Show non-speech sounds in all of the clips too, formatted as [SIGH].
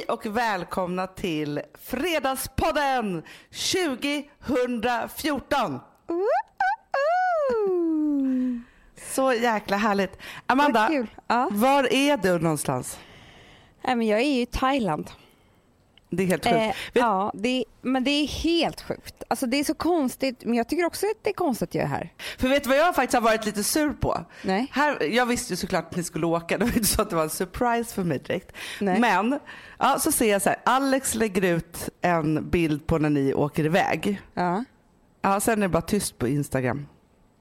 Hej och välkomna till Fredagspodden 2014. Så jäkla härligt. Amanda, kul. Ja. var är du någonstans? Nej, men jag är i Thailand. Det är helt sjukt. Eh, ja, det är, men det är helt sjukt. Alltså det är så konstigt, men jag tycker också att det är konstigt att jag är här. För vet du vad jag faktiskt har varit lite sur på? Nej. Här, jag visste ju såklart att ni skulle åka, [LAUGHS] det var inte så att det var en surprise för mig direkt. Nej. Men ja, så ser jag så här, Alex lägger ut en bild på när ni åker iväg. Ja, Ja, sen är det bara tyst på Instagram.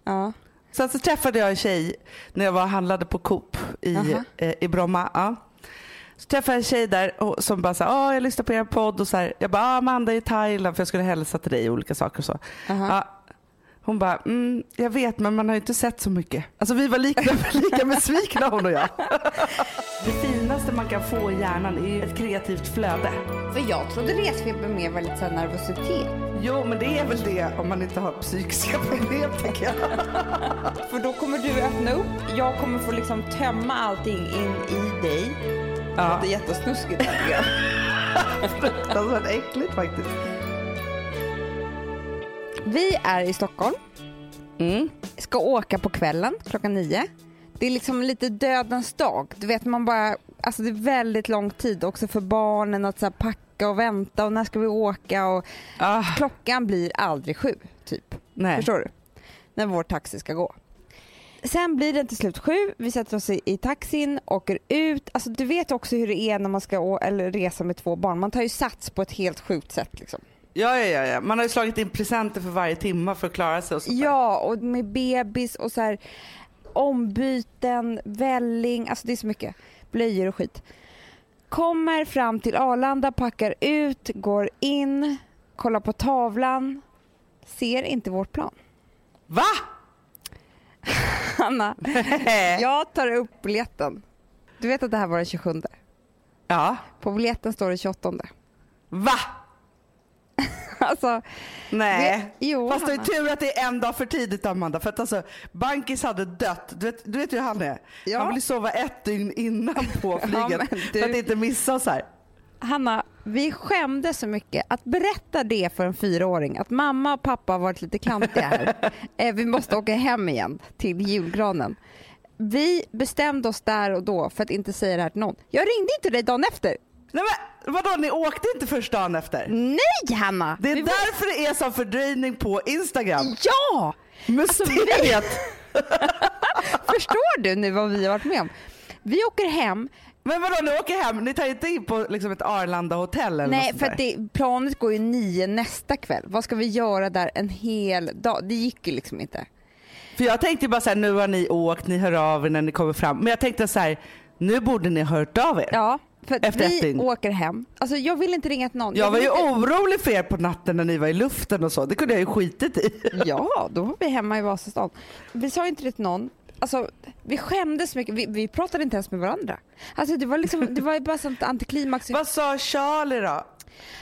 ja, Sen så träffade jag en tjej när jag var handlade på Coop i, eh, i Bromma. Ja. Så träffade jag en tjej där och, som bara sa, ah, jag lyssnar på er podd och så här. Jag bara, ah, Amanda är i Thailand för jag skulle hälsa till dig och olika saker och så. Aha. Ja. Hon bara, mm, jag vet men man har ju inte sett så mycket. Alltså vi var lika, [LAUGHS] lika besvikna hon och jag. [LAUGHS] Det finaste man kan få i hjärnan är ett kreativt flöde. För jag trodde resfeber mer var lite så nervositet. Jo men det är väl det om man inte har psykiska [LAUGHS] problem tänker jag. För då kommer du öppna upp, jag kommer få liksom tömma allting in i dig. Ja. Det är jättesnuskigt. [LAUGHS] Fruktansvärt äckligt faktiskt. Vi är i Stockholm, Mm. ska åka på kvällen klockan nio. Det är liksom lite dödens dag. Du vet man bara, alltså det är väldigt lång tid också för barnen att så här packa och vänta och när ska vi åka och Ah, klockan blir aldrig sju typ. nej. Förstår du? När vår taxi ska gå. Sen blir det till slut sju, vi sätter oss i, i taxin, åker ut. Alltså du vet också hur det är när man ska å, eller resa med två barn. Man tar ju sats på ett helt sjukt sätt liksom. Ja, ja, ja, ja. Man har ju slagit in presenter för varje timme för att klara sig och sånt. Ja, och med bebis och så här ombyten, välling, alltså det är så mycket. Blöjor och skit. Kommer fram till Arlanda, packar ut, går in, kollar på tavlan, ser inte vårt plan. Va? [LAUGHS] Anna, [LAUGHS] jag tar upp biljetten. Du vet att det här var den 27. Ja. På biljetten står det 28. Va? [LAUGHS] Alltså, Nej. Det- jo, Fast det är Hanna. tur att det är en dag för tidigt Amanda. För att alltså, Bankis hade dött. Du vet, du vet hur han är. Ja. Han vill sova ett dygn innan på Ja, flyget. men du- För att inte missa oss här. Hanna, vi skämdes så mycket. Att berätta det för en fyraåring, att mamma och pappa har varit lite klantiga här. [LAUGHS] Eh, vi måste åka hem igen till julgranen. Vi bestämde oss där och då för att inte säga det här till någon. Jag ringde inte dig dagen efter. Nej men vadå, ni åkte inte först dagen efter? Nej Hanna! Det är Vi var- därför det är sån fördröjning på Instagram. Ja! Mysteriet. [LAUGHS] Förstår du nu vad vi har varit med om? Vi åker hem, Men vadå, ni åker hem, ni tar inte in på liksom ett Arlanda hotell eller Nej, för att det, planet går ju nio nästa kväll. Vad ska vi göra där en hel dag? Det gick ju liksom inte. För jag tänkte bara så här, nu har ni åkt, ni hör av er när ni kommer fram. Men jag tänkte så här, nu borde ni ha hört av er. Ja, för att Efter ett vi dygn. åker hem. Alltså jag vill inte ringa till någon. Jag var vill ju inte... orolig för er på natten när ni var i luften och så. Det kunde jag ju skitit i. Ja, då var vi hemma i Vasastan. Vi sa inte det till någon. Alltså, vi skämdes mycket. Vi, vi pratade inte ens med varandra. Alltså, det var liksom, det var ju bara sånt antiklimax. Vad sa Charlie då?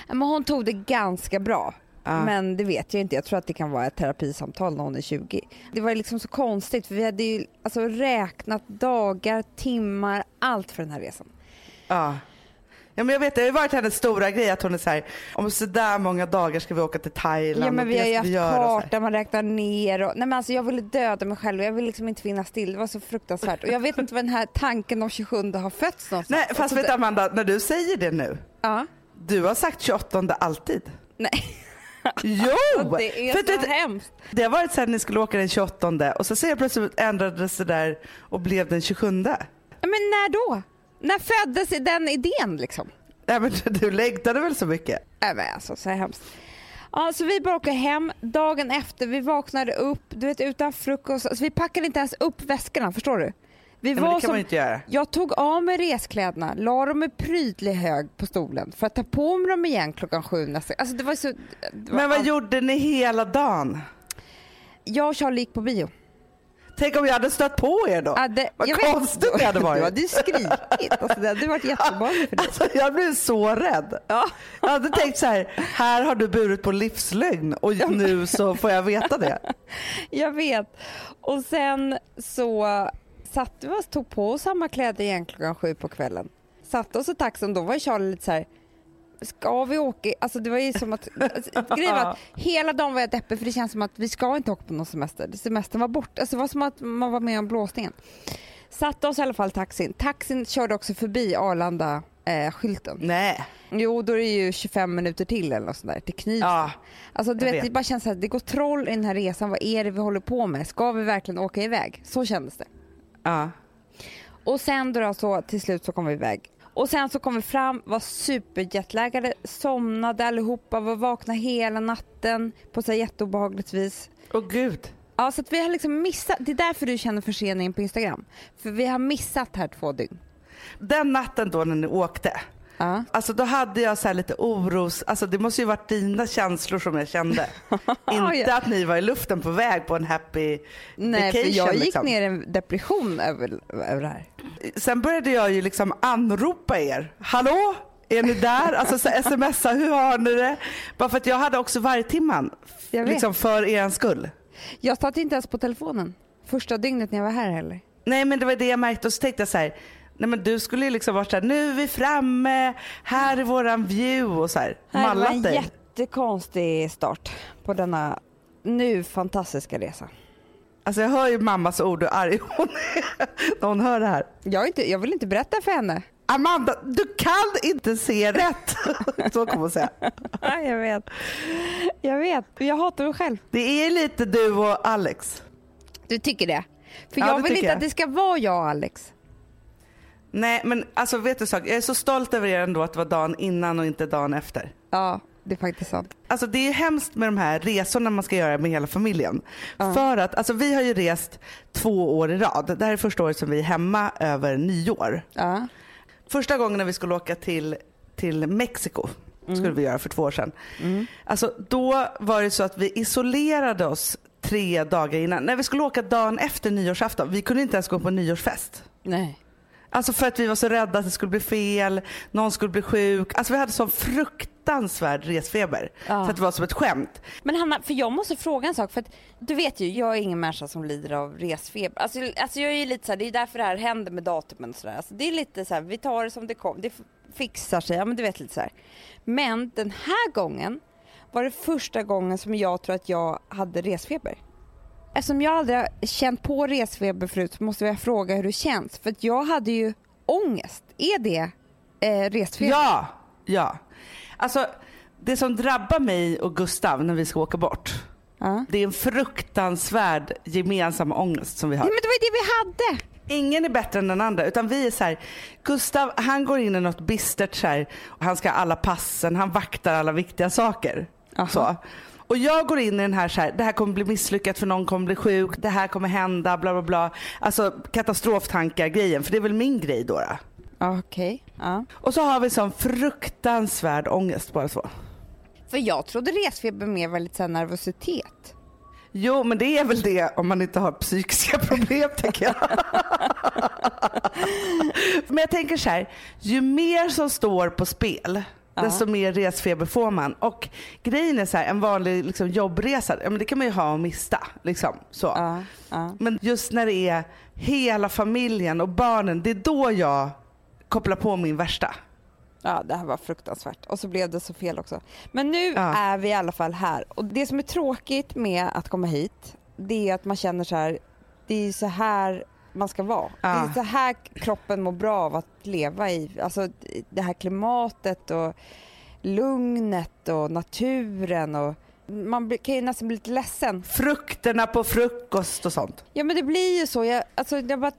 Men hon tog det ganska bra. Ja. Men det vet jag inte. Jag tror att det kan vara ett terapisamtal när hon är 20. Det var liksom så konstigt för vi hade ju alltså räknat dagar, timmar, allt för den här resan. Ja. Ja men jag vet, det har ju varit hennes stora grej att hon är så här, om sådär många dagar ska vi åka till Thailand Ja men vi det har ju haft karta, man räknar ner och... Nej men alltså jag ville döda mig själv jag ville liksom inte finnas still. Det var så fruktansvärt. Och jag vet inte var den här tanken om 27 har fötts någonstans. Nej fast Alltså, vet du det- Amanda, när du säger det nu, Ja. du har sagt 28 alltid. Nej, [LAUGHS] Jo! det är För så du vet, hemskt. det har varit så här, ni skulle åka den 28 och så ser jag plötsligt ändrades det där och blev den 27. Ja, Men när då? När föddes den idén liksom? Nej men du längtade väl så mycket? Nej men alltså så hemskt. Ja, så vi bara åker hem dagen efter, vi vaknade upp, du vet utan frukost, alltså, vi packade inte ens upp väskorna, förstår du? Vi Nej, men det kan man ju inte göra. Jag tog av mig reskläderna, la dem i prydlig hög på stolen för att ta på mig dem igen klockan sju nästa Alltså det var så... Det var Men vad gjorde ni hela dagen? Jag och Charlie gick på bio. Tänk om jag hade stött på er då? Ja, det, Vad jag vet- konstigt det hade varit. Du hade ju skrikit, alltså, det hade varit jätteobehagligt för dig. Alltså, jag blev så rädd. Ja. Jag hade tänkt så här, här har du burit på livslögn och nu så får jag veta det. [LAUGHS] Jag vet. Och sen så satte vi oss, tog på oss samma kläder igen klockan sju på kvällen. satte oss i taxin då var Charlie lite så här. Ska vi åka? Alltså det var ju som att, [LAUGHS] alltså, grejen var att hela dagen var jag deppig för det känns som att vi ska inte åka på någon semester. Semestern var borta. Alltså det var som att man var med om blåsningen. Satte oss i alla fall taxin. Taxin körde också förbi Arlanda eh, skylten. Nej. Jo, då är det ju 25 minuter till eller något sånt där till Knivsta. Ja. Alltså du vet, vet. det bara känns så här, det går troll i den här resan. Vad är det vi håller på med? Ska vi verkligen åka iväg? Så kändes det. Ja. Och sen då så till slut så kom vi iväg. Och sen så kom vi fram, var superjetlaggade, somnade allihopa, var vakna hela natten på så här jätteobehagligt vis. Åh gud. Ja, så att vi har liksom missat, det är därför du känner förseningen på Instagram. För vi har missat här två dygn. Den natten då när ni åkte, Ja. alltså då hade jag så lite oros, alltså det måste ju varit dina känslor som jag kände. [LAUGHS] Inte att ni var i luften på väg på en happy Nej, för vacation. jag gick liksom. ner i en depression över, över det här. Sen började jag ju liksom anropa er. Hallå? Är ni där? Alltså så smsa, hur har ni det? Bara för att jag hade också vargtimman. Jag vet. Liksom för er skull. Jag satt inte ens på telefonen första dygnet när jag var här heller. Nej men det var det jag märkte och så tänkte jag så här. Nej men du skulle ju liksom varit så här, nu är vi framme, här är våran view och så här. Det var Mallat en dig. jättekonstig start på denna nu fantastiska resa. Alltså jag hör ju mammas ord hur arg hon är [LAUGHS] när hon hör det här. Jag, inte, jag vill inte berätta för henne. Amanda, du kan inte se rätt. [LAUGHS] Så kommer hon säga. Ja, jag vet. Jag vet. Jag hatar mig själv. Det är lite du och Alex. Du tycker det? För Ja, jag vill inte jag. att det ska vara jag och Alex. Nej men alltså vet du sak, jag är så stolt över er ändå att det var dagen innan och inte dagen efter. Ja, det är faktiskt sant. Alltså det är hemskt med de här resorna man ska göra med hela familjen. Ja. För att, alltså vi har ju rest två år i rad. Det här är första året som vi är hemma över nyår. Ja. Första gången när vi skulle åka till, till Mexiko, skulle vi göra för två år sedan. Alltså då var det så att vi isolerade oss tre dagar innan. När vi skulle åka dagen efter nyårsafton, vi kunde inte ens gå på nyårsfest. Nej. Alltså för att vi var så rädda att det skulle bli fel, någon skulle bli sjuk. Alltså vi hade sån fruktansvärd resfeber. Ja. Så att det var som ett skämt. Men Hanna, för jag måste fråga en sak. För att, du vet ju, jag är ingen människa som lider av resfeber. Alltså, alltså jag är ju lite så här, det är därför det här händer med datumen och sådär. Alltså, det är lite så här, vi tar det som det kommer. Det fixar sig, ja men du vet lite så här. Men den här gången var det första gången som jag tror att jag hade resfeber. Eftersom jag aldrig har känt på resfeber förut så måste jag fråga hur det känns. För jag hade ju ångest. Är det eh, resfeber? Ja, ja. Alltså det som drabbar mig och Gustav när vi ska åka bort. Ja. Det är en fruktansvärd gemensam ångest som vi Ja, har. men det var ju det vi hade. Ingen är bättre än den andra utan vi är så här, Gustav han går in i något bistert så här, och han ska ha alla passen, han vaktar alla viktiga saker. Aha. Så. Och jag går in i den här så här, det här kommer bli misslyckat för någon kommer bli sjuk, det här kommer hända, bla bla bla. Alltså katastroftankar grejen, för det är väl min grej då. då. Okej. Ja. Och så har vi sån fruktansvärd ångest bara så. För jag trodde resfeber mer var lite så nervositet. Jo men det är väl det om man inte har psykiska [LAUGHS] problem tänker jag. [LAUGHS] men jag tänker så här, ju mer som står på spel Ja. desto mer resfeber får man. Och grejen är så här, en vanlig liksom, jobbresa, ja, men det kan man ju ha och mista. Liksom, så. Ja, ja. Men just när det är hela familjen och barnen, det är då jag kopplar på min värsta. ja, det här var fruktansvärt. Och så blev det så fel också. Men nu är vi i alla fall här. Och det som är tråkigt med att komma hit, det är att man känner så här, det är så här man ska vara. Ja. Det är så här kroppen mår bra av att leva i. Alltså det här klimatet och lugnet och naturen och man kan ju nästan bli lite ledsen Frukterna på frukost och sånt. Ja men det blir ju så. Jag, alltså, jag bara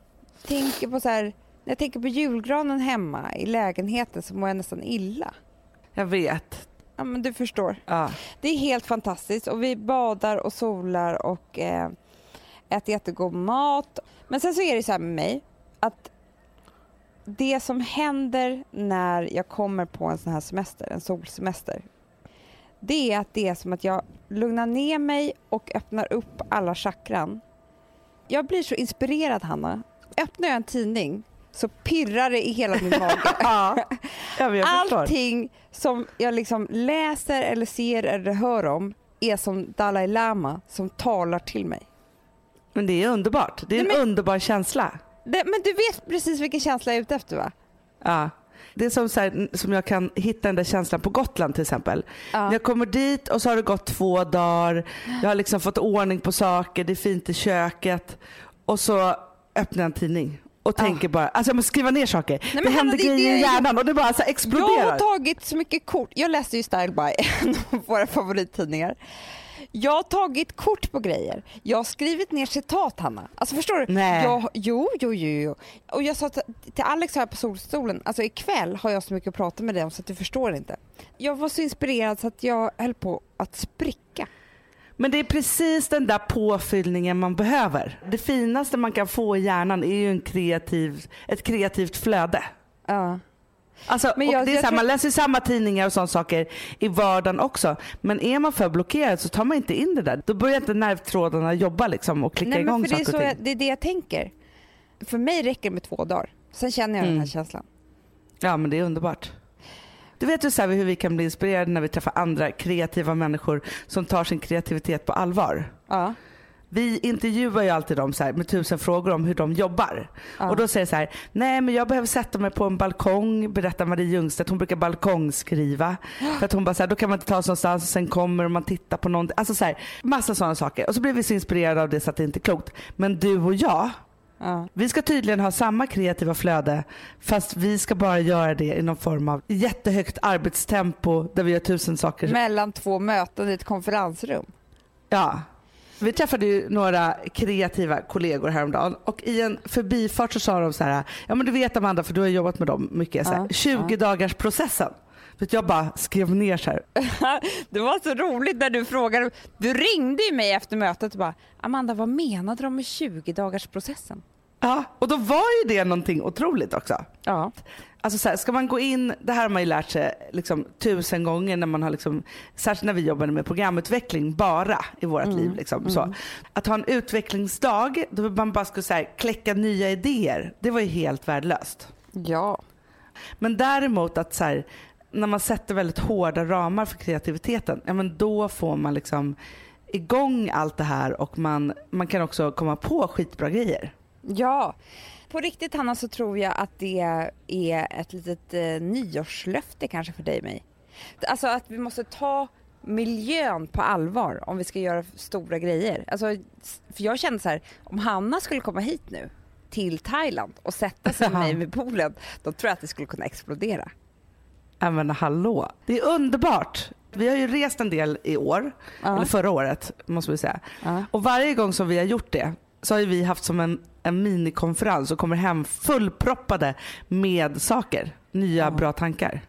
tänker på så här, när jag tänker på julgranen hemma i lägenheten så mår jag nästan illa. Jag vet. Ja men du förstår. Ja. Det är helt fantastiskt och vi badar och solar och eh, äter jättegod mat. Men sen så är det så här med mig att det som händer när jag kommer på en sån här semester, en solsemester, det är att det är som att jag lugnar ner mig och öppnar upp alla chakran. Jag blir så inspirerad Hanna. Öppnar jag en tidning så pirrar det i hela min mage. [LAUGHS] Ja. Allting som jag liksom läser eller ser eller hör om är som Dalai Lama som talar till mig. Men det är underbart. Det är en Nej, men- underbar känsla. Det, men du vet precis vilken känsla jag är ute efter va? Ja. Det är som, så här, som jag kan hitta den där känslan på Gotland till exempel. Ja. Jag kommer dit och så har det gått två dagar. Jag har liksom fått ordning på saker, det är fint i köket. Och så öppnar jag en tidning och tänker bara, alltså jag måste skriva ner saker. men det händer är grejer i det hjärnan och det bara så här Jag exploderar. har tagit så mycket kort. Jag läste ju Style by, [LAUGHS] en av våra favorittidningar. Jag har tagit kort på grejer. Jag har skrivit ner citat, Hanna. Alltså förstår du? Nej. Jag, jo, jo, jo, jo. Och jag sa till till Alex här på solstolen, alltså ikväll har jag så mycket att prata med dig om så att du förstår inte. Jag var så inspirerad så att jag höll på att spricka. Men det är precis den där påfyllningen man behöver. Det finaste man kan få i hjärnan är ju en kreativ, ett kreativt flöde. Ja. Alltså, Men jag- det är jag så här, Man läser samma tidningar och sådana saker i vardagen också. Men är man för blockerad så tar man inte in det där. Då börjar inte nervtrådarna jobba liksom och klicka Nej, men igång för det, är saker så det är det jag tänker. För mig räcker det med två dagar. Sen känner jag den Mm. här känslan. Ja men det är underbart. Du vet ju så hur vi kan bli inspirerade när vi träffar andra kreativa människor som tar sin kreativitet på allvar. Ja. Vi intervjuar ju alltid dem så här med tusen frågor om hur de jobbar. Ja. Och då säger jag så här, nej men jag behöver sätta mig på en balkong, berättar Marie Ljungstedt. Hon brukar balkongskriva. För att hon bara så här, då kan man inte ta sig någonstans och sen kommer man titta på någonting. Alltså så här, massa sådana saker. Och så blir vi så inspirerade av det så att det inte är klokt. Men du och jag, Ja. vi ska tydligen ha samma kreativa flöde fast vi ska bara göra det i någon form av jättehögt arbetstempo där vi gör tusen saker. Mellan två möten i ett konferensrum. Ja. Vi träffade ju några kreativa kollegor häromdagen och i en förbifart så sa de så här, ja men du vet Amanda för du har jobbat med dem mycket, så här, Ja, 20 dagars processen. För jag bara skrev ner så här, [LAUGHS] Det var så roligt när du frågade. Du ringde ju mig efter mötet och bara Amanda vad menade de med 20 dagars processen? Ja och då var ju det någonting otroligt också. Ja. Alltså så här, ska man gå in, det här har man ju lärt sig liksom, tusen gånger när man har liksom, särskilt när vi jobbade med programutveckling bara i vårt liv. Liksom, så. Att ha en utvecklingsdag då man bara skulle så här, kläcka nya idéer, det var ju helt värdelöst. Ja. Men däremot att så här, när man sätter väldigt hårda ramar för kreativiteten, ja men då får man liksom igång allt det här och man, man kan också komma på skitbra grejer. Ja. På riktigt Hanna så tror jag att det är ett litet eh, nyårslöfte kanske för dig och mig. Alltså att vi måste ta miljön på allvar om vi ska göra stora grejer. Alltså, för jag kände så här, om Hanna skulle komma hit nu till Thailand och sätta sig med mig vid poolen, då tror jag att det skulle kunna explodera. Ja men hallå, det är underbart. Vi har ju rest en del i år, Ja. eller förra året måste vi säga. Ja. Och varje gång som vi har gjort det så har ju vi haft som en, en minikonferens och kommer hem fullproppade med saker. Nya Ja. bra tankar.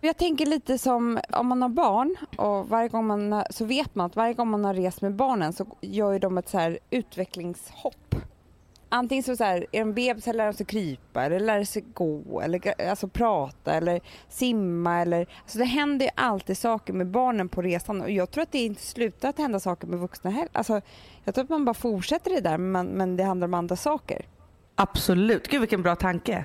Jag tänker lite som om man har barn och varje gång man har- så vet man att varje gång man har rest med barnen så gör de ett så här utvecklingshopp. Antingen så, så här, är de bebis eller lär de sig krypa eller lär sig gå eller alltså prata eller simma eller alltså det händer ju alltid saker med barnen på resan och jag tror att det inte slutar att hända saker med vuxna heller. Alltså, jag tror att man bara fortsätter det där men, men det handlar om andra saker. Absolut. Gud vilken bra tanke.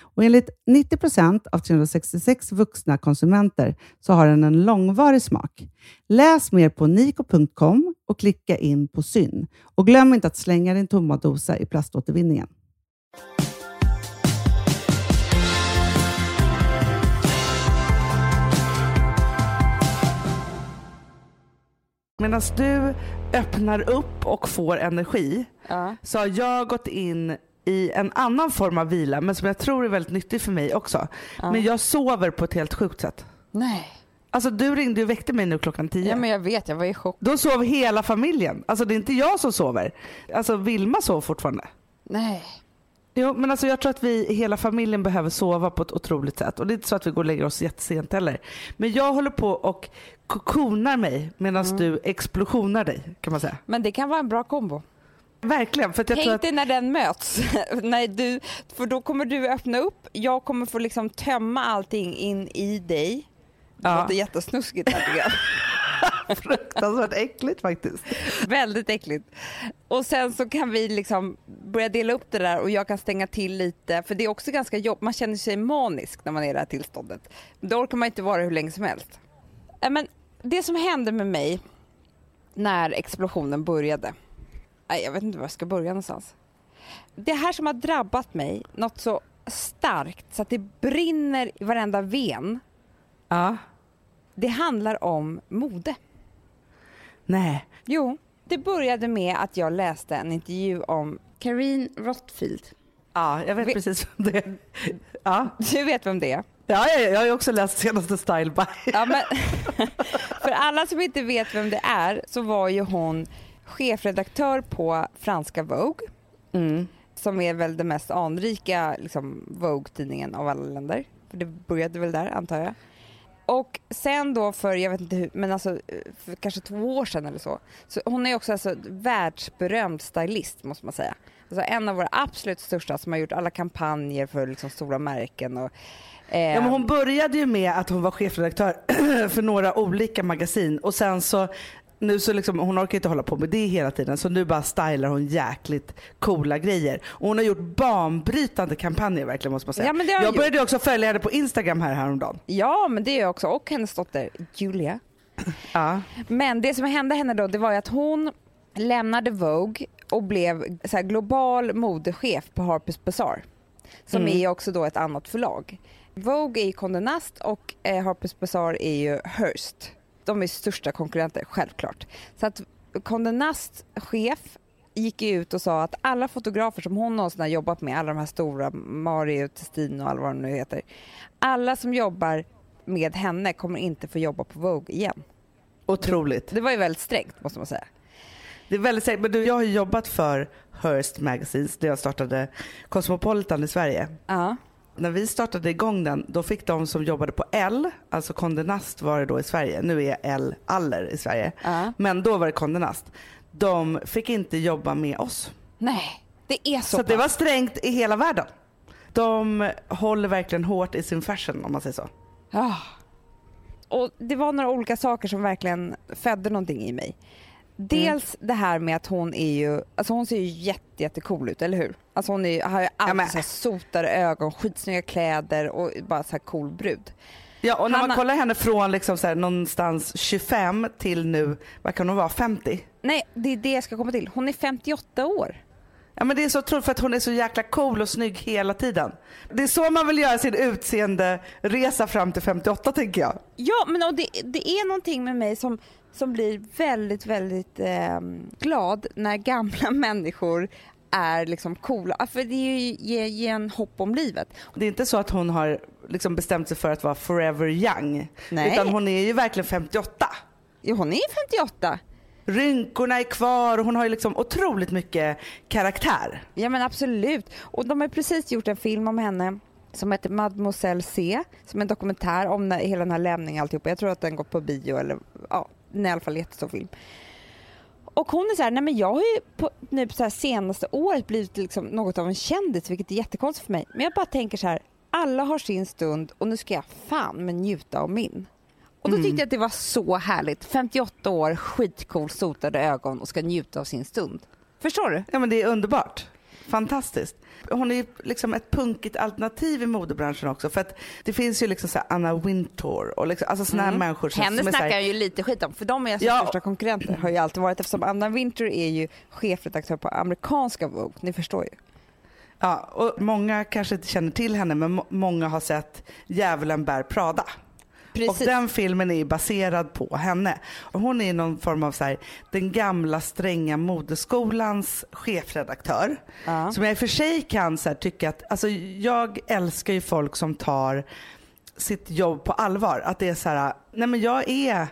Och enligt 90 procent av 366 vuxna konsumenter så har den en långvarig smak. Läs mer på niko.com och klicka in på syn. Och glöm inte att slänga din tomma dosa i plaståtervinningen. Medan du öppnar upp och får energi Ja. så har jag gått in i en annan form av vila men som jag tror är väldigt nyttig för mig också. Men jag sover på ett helt sjukt sätt. Nej. Alltså du ringde och väckte mig nu klockan 10. Ja, men jag vet, jag var i chock. Då sov hela familjen. Alltså det är inte jag som sover. Alltså Vilma sover fortfarande. Nej. Jo, men alltså jag tror att vi, hela familjen behöver sova på ett otroligt sätt. Och det är inte så att vi går och lägger oss jättesent heller. Men jag håller på och kokonar mig medan du explosionar dig kan man säga. Men det kan vara en bra kombo. Verkligen. För jag tror Tänk att, dig när den möts. [LAUGHS] Nej, du, för då kommer du öppna upp, jag kommer få liksom tömma allting in i dig. Det Ja. låter jättesnuskigt här tycker jag. [LAUGHS] fruktansvärt äckligt faktiskt. Väldigt äckligt. Och sen så kan vi liksom börja dela upp det där och jag kan stänga till lite för det är också ganska jobb. Man känner sig manisk när man är i det här tillståndet. Då orkar man inte vara hur länge som helst. Äh, Men det som hände med mig när explosionen började. Nej, Jag vet inte var jag ska börja någonstans. Det här som har drabbat mig något så starkt så att det brinner i varenda ven. Ja. Det handlar om mode. Nej. Jo, det började med att jag läste en intervju om Karine Rothfield. Ja, jag vet Vi- precis vem det är. Ja. Du vet vem det är? Ja, ja, jag har ju också läst senaste Style by. Ja, men, [LAUGHS] för alla som inte vet vem det är så var ju hon chefredaktör på franska Vogue Mm. som är väl den mest anrika liksom, Vogue-tidningen av alla länder. För det började väl där antar jag. Och sen då för, jag vet inte hur, men alltså för kanske två år sedan eller så. så hon är också alltså världsberömd stylist måste man säga. Alltså en av våra absolut största som har gjort alla kampanjer för liksom stora märken och eh, Ja, men hon började ju med att hon var chefredaktör [CLEARS THROAT] för några olika magasin och sen så nu så liksom, hon orkar inte hålla på med det hela tiden så nu bara stylar hon jäkligt coola grejer. Och hon har gjort banbrytande kampanjer verkligen måste man säga. Ja, men det har jag började också följa henne på Instagram här häromdagen. Ja, men det är jag också. Och hennes dotter Julia. [CLEARS THROAT] Ja. Men det som hände henne då, det var ju att hon lämnade Vogue och blev så global modechef på Harper's Bazaar. Som Mm. är också då ett annat förlag. Vogue är ju Condé Nast och eh, Harper's Bazaar är ju Hearst. De är största konkurrenter, självklart. Så att Condé Nast chef gick ut och sa att alla fotografer som hon någonsin har jobbat med, alla de här stora, Mario, Testin och alla vad de nu heter. Alla som jobbar med henne kommer inte få jobba på Vogue igen. Otroligt. Det var ju väldigt strängt måste man säga. Det är väldigt säkert. Men du, jag har ju jobbat för Hearst Magazines där jag startade Cosmopolitan i Sverige. Ja. När vi startade igång den, då fick de som jobbade på L, alltså Condé Nast var det då i Sverige, nu är L Aller i Sverige, Ja. men då var det Condé Nast. De fick inte jobba med oss. Nej, det är så, Så, det var strängt i hela världen. De håller verkligen hårt i sin fashion om man säger så. Ja. Och det var några olika saker som verkligen födde någonting i mig. Dels det här med att hon är ju, alltså hon ser ju jätte, jättecool ut, eller hur? Alltså hon är, har ju alltid här sotade ögon, skitsnygga kläder och bara så här cool brud. Ja och när Hanna- man kollar henne från liksom så här, någonstans 25 till nu, vad kan hon vara, 50? Nej, det är det jag ska komma till. Hon är 58 år. Ja men det är så otroligt för att hon är så jäkla cool och snygg hela tiden. Det är så man vill göra sin utseende resa fram till 58 tänker jag. Ja, men och det, det är någonting med mig som, som blir väldigt, väldigt eh, glad när gamla [LAUGHS] människor är liksom coola. För det ju, ger, ger en hopp om livet. Det är inte så att hon har liksom bestämt sig för att vara forever young. Nej. Utan hon är ju verkligen 58. Jo, hon är 58. Rynkorna är kvar och hon har ju liksom otroligt mycket karaktär. Ja men absolut. Och de har precis gjort en film om henne som heter Mademoiselle C, som är en dokumentär om hela den här lämningen alltihopa. Jag tror att den går på bio eller ja, den är i alla fall jättestor film. Och hon är så här, nej men jag har ju på, nu på så senaste året blivit liksom något av en kändis vilket är jättekonstigt för mig. Men jag bara tänker så här, alla har sin stund och nu ska jag fan men njuta av min. Och då tyckte jag att det var så härligt. 58 år, skitcool, sotade ögon och ska njuta av sin stund. Förstår du? Ja men det är underbart. Fantastiskt. Hon är ju liksom ett punkigt alternativ i modebranschen också. För att det finns ju liksom så Anna Wintour och liksom, alltså såna här människor som, Henne som snackar jag ju lite skit om för de är alltså Ja. största konkurrenter har ju alltid varit eftersom Anna Wintour är ju chefredaktör på amerikanska Vogue, ni förstår ju. Ja, och många kanske inte känner till henne men må- många har sett Djävulen bär Prada. Och den filmen är baserad på henne. Och hon är någon form av så här, den gamla stränga modeskolans chefredaktör. Ja. Som jag i och för sig kan så här, tycka att, alltså jag älskar ju folk som tar sitt jobb på allvar. Att det är så här, nej men jag är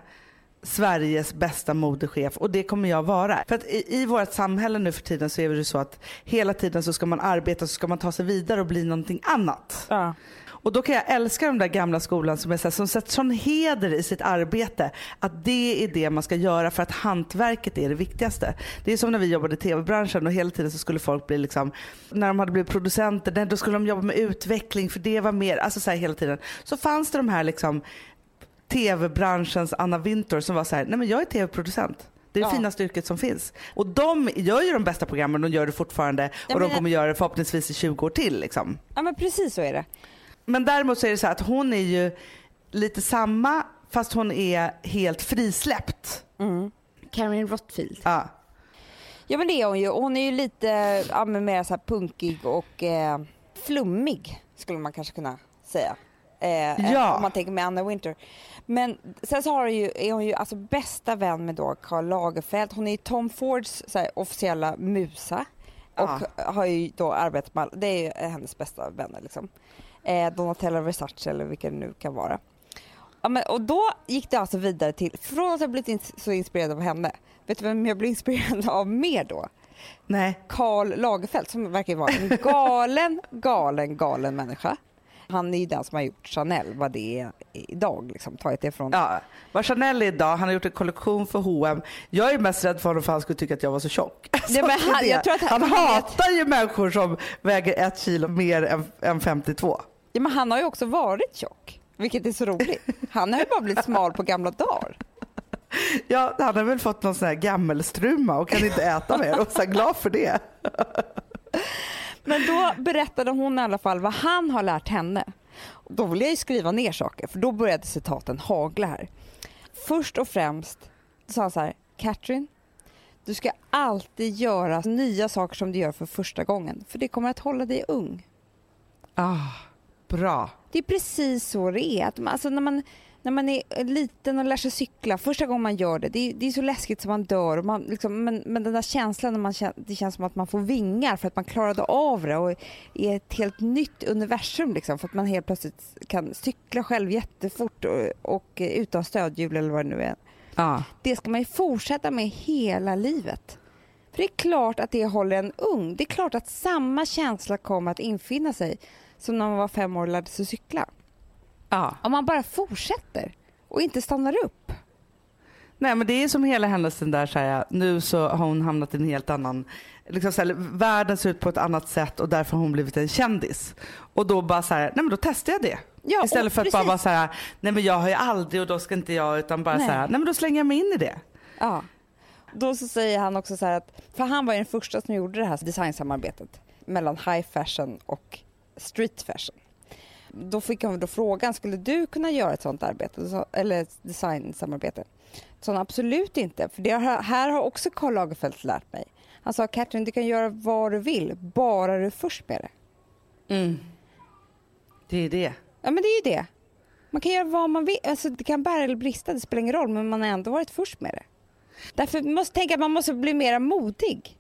Sveriges bästa modechef och det kommer jag vara. För att i, i vårt samhälle nu för tiden så är det så att hela tiden så ska man arbeta så ska man ta sig vidare och bli någonting annat. Ja. Och då kan jag älska de där gamla skolan som, är så här, som sätter sån heder i sitt arbete. Att det är det man ska göra för att hantverket är det viktigaste. Det är som när vi jobbade i tv-branschen och hela tiden så skulle folk bli liksom, när de hade blivit producenter, nej, då skulle de jobba med utveckling för det var mer, alltså så här hela tiden. Så fanns det de här liksom tv-branschens Anna Wintour som var så här, nej men jag är tv-producent. Det är det Ja. finaste yrket som finns. Och de gör ju de bästa programmen, de gör det fortfarande Ja, och de kommer göra det förhoppningsvis i 20 år till. Liksom. ja men precis så är det. Men däremot så är det så att hon är ju lite samma fast hon är helt frisläppt. Karen Rottfield. Ja. Ja men det är hon ju. Hon är ju lite ja, men mer så här punkig och eh, flummig skulle man kanske kunna säga. Eh, Ja. Om man tänker med Anna Winter. Men sen så har hon ju, är hon ju alltså bästa vän med då Karl Lagerfeld. Hon är ju Tom Fords så här, officiella musa. Och Ja. har ju då arbetat med, det är ju hennes bästa vänner liksom. Eh, Donatella Versace eller vilka det nu kan vara. Ja, men, och då gick det alltså vidare till, från att jag blivit ins- så inspirerad av henne, vet du vem jag blev inspirerad av mer då? Nej. Karl Lagerfeld som verkar vara en galen, [LAUGHS] galen, galen människa. Han är ju den som har gjort Chanel, vad det är idag, liksom, tagit det från... Ja. Vad Chanel är idag, han har gjort en kollektion för H&M. Jag är mest rädd för honom för han skulle tycka att jag var så tjock. Nej, men [LAUGHS] han- det- jag tror att han- han hatar ju människor som väger ett kilo mer än, än 52. Ja, men han har ju också varit tjock, vilket är så roligt. Han har ju bara blivit smal på gamla dagar. [LAUGHS] Ja, han har väl fått någon sån här gammelstruma och kan inte äta mer och så glad för det. [LAUGHS] Men då berättade hon i alla fall vad han har lärt henne. Då vill jag ju skriva ner saker, för då började citaten hagla här. Först och främst sa han så här, Katrin, du ska alltid göra nya saker som du gör för första gången, för det kommer att hålla dig ung. Ah, bra. Det är precis så det är. Att man, alltså när, man, när man är liten och lär sig cykla, första gången man gör det, det är, det är så läskigt som man dör. Man, liksom, men, men den där känslan, när man, kän- det känns som att man får vingar för att man klarade av det och är ett helt nytt universum. Liksom, för att man helt plötsligt kan cykla själv jättefort och, och utan stödhjul eller vad det nu är. Ja. Det ska man ju fortsätta med hela livet. För det är klart att det håller en ung. Det är klart att samma känsla kommer att infinna sig som när man var fem år och lärde sig cykla. ja. Om man bara fortsätter och inte stannar upp. Nej men det är som hela hennes den där så här, nu så har hon hamnat i en helt annan, liksom så här, världen ser ut på ett annat sätt och därför har hon blivit en kändis. Och då bara så här, nej men då testar jag det. Ja, Istället för att precis. bara vara så här, nej men jag har ju aldrig och då ska inte jag utan bara Nej. så här, nej men då slänger jag mig in i det. Ja. Då så säger han också så här att, för han var ju den första som gjorde det här designsamarbetet mellan high fashion och street fashion. Då fick han då frågan, skulle du kunna göra ett sånt arbete, eller designsamarbete? Så absolut inte, för det här har också Karl Lagerfeld lärt mig. Han sa, Katrin du kan göra vad du vill, bara du är först med det. Det är det. Ja men det är ju det. Man kan göra vad man vill, alltså det kan bära eller brista, det spelar ingen roll, men man har ändå varit först med det. Därför måste tänka att man måste bli mer modig.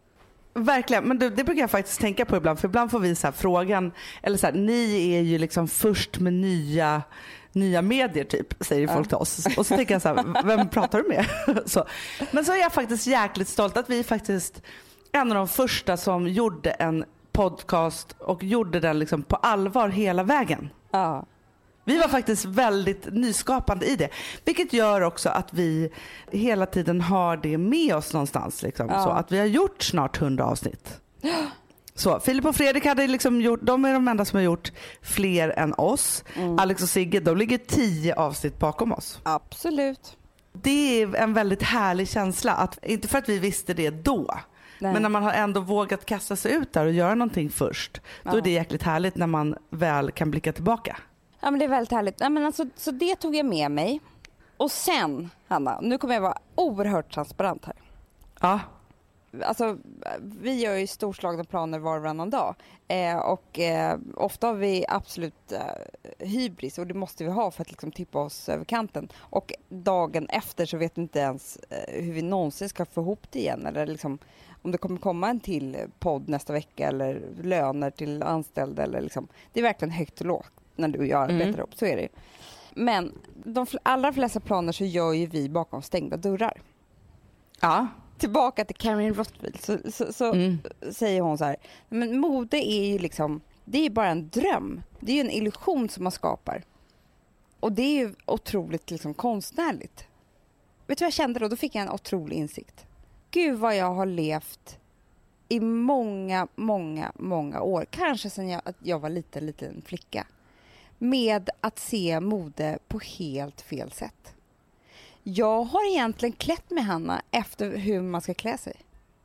Verkligen, men du, det brukar jag faktiskt tänka på ibland för ibland får vi så här frågan, eller så här, ni är ju liksom först med nya nya medier typ, säger Ja. folk till oss. Och så tänker jag så här, vem pratar du med? [LAUGHS] så. Men så är jag faktiskt jäkligt stolt att vi är faktiskt en av de första som gjorde en podcast och gjorde den liksom på allvar hela vägen. Ja. Vi var faktiskt väldigt nyskapande i det. Vilket gör också att vi hela tiden har det med oss någonstans. Liksom. Ja. Så att vi har gjort snart 100 avsnitt. Så, Filip och Fredrik hade liksom gjort, de är de enda som har gjort fler än oss. Mm. Alex och Sigge de ligger 10 avsnitt bakom oss. Absolut. Det är en väldigt härlig känsla. Att, inte för att vi visste det då. Nej. Men när man har ändå vågat kasta sig ut där och göra någonting först. Då Ja. är det jäkligt härligt när man väl kan blicka tillbaka. Ja men det är väldigt härligt. Ja, men alltså, så det tog jag med mig. Och sen, Hanna, nu kommer jag vara oerhört transparent här. Ja. Alltså, vi gör ju storslagna planer var och varannan dag. Eh, och eh, ofta har vi absolut eh, hybris och det måste vi ha för att liksom tippa oss över kanten. Och dagen efter så vet vi inte ens eh, hur vi någonsin ska få ihop det igen. Eller liksom, om det kommer komma en till podd nästa vecka eller löner till anställda. Eller liksom, det är verkligen högt och lågt när du och jag arbetar Mm. ihop, så är det ju. Men de allra flesta planer så gör ju vi bakom stängda dörrar Ja. tillbaka till Karen Rottweiler så, så, så Mm. säger hon så här, men mode är ju liksom, det är bara en dröm. Det är ju en illusion som man skapar. Och det är ju otroligt liksom konstnärligt. Vet du vad jag kände då? Då fick jag en otrolig insikt. Gud vad jag har levt i många, många, många år. Kanske sedan jag, jag var liten, liten flicka. Med att se mode på helt fel sätt. Jag har egentligen klätt mig, Hanna, efter hur man ska klä sig.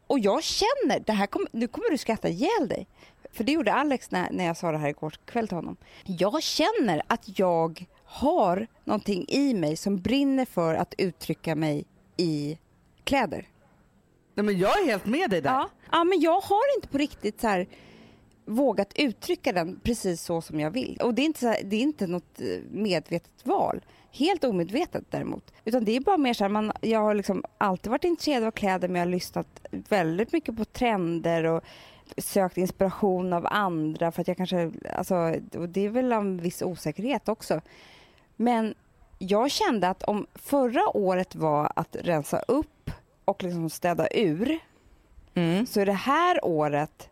Och jag känner, det här kom, nu kommer du skratta ihjäl dig. För det gjorde Alex när, när jag sa det här igår kväll till honom. Jag känner att jag har någonting i mig som brinner för att uttrycka mig i kläder. Nej, men jag är helt med dig där. Ja. ja, men jag har inte på riktigt så här vågat uttrycka den precis så som jag vill. Och det är inte, så här, det är inte något eh, medvetet val. Helt omedvetet däremot. Utan det är bara mer så här, man, jag har liksom alltid varit intresserad av kläder men jag har lyssnat väldigt mycket på trender och sökt inspiration av andra för att jag kanske, alltså, och det är väl en viss osäkerhet också. Men jag kände att om förra året var att rensa upp och liksom städa ur Mm. så är det här året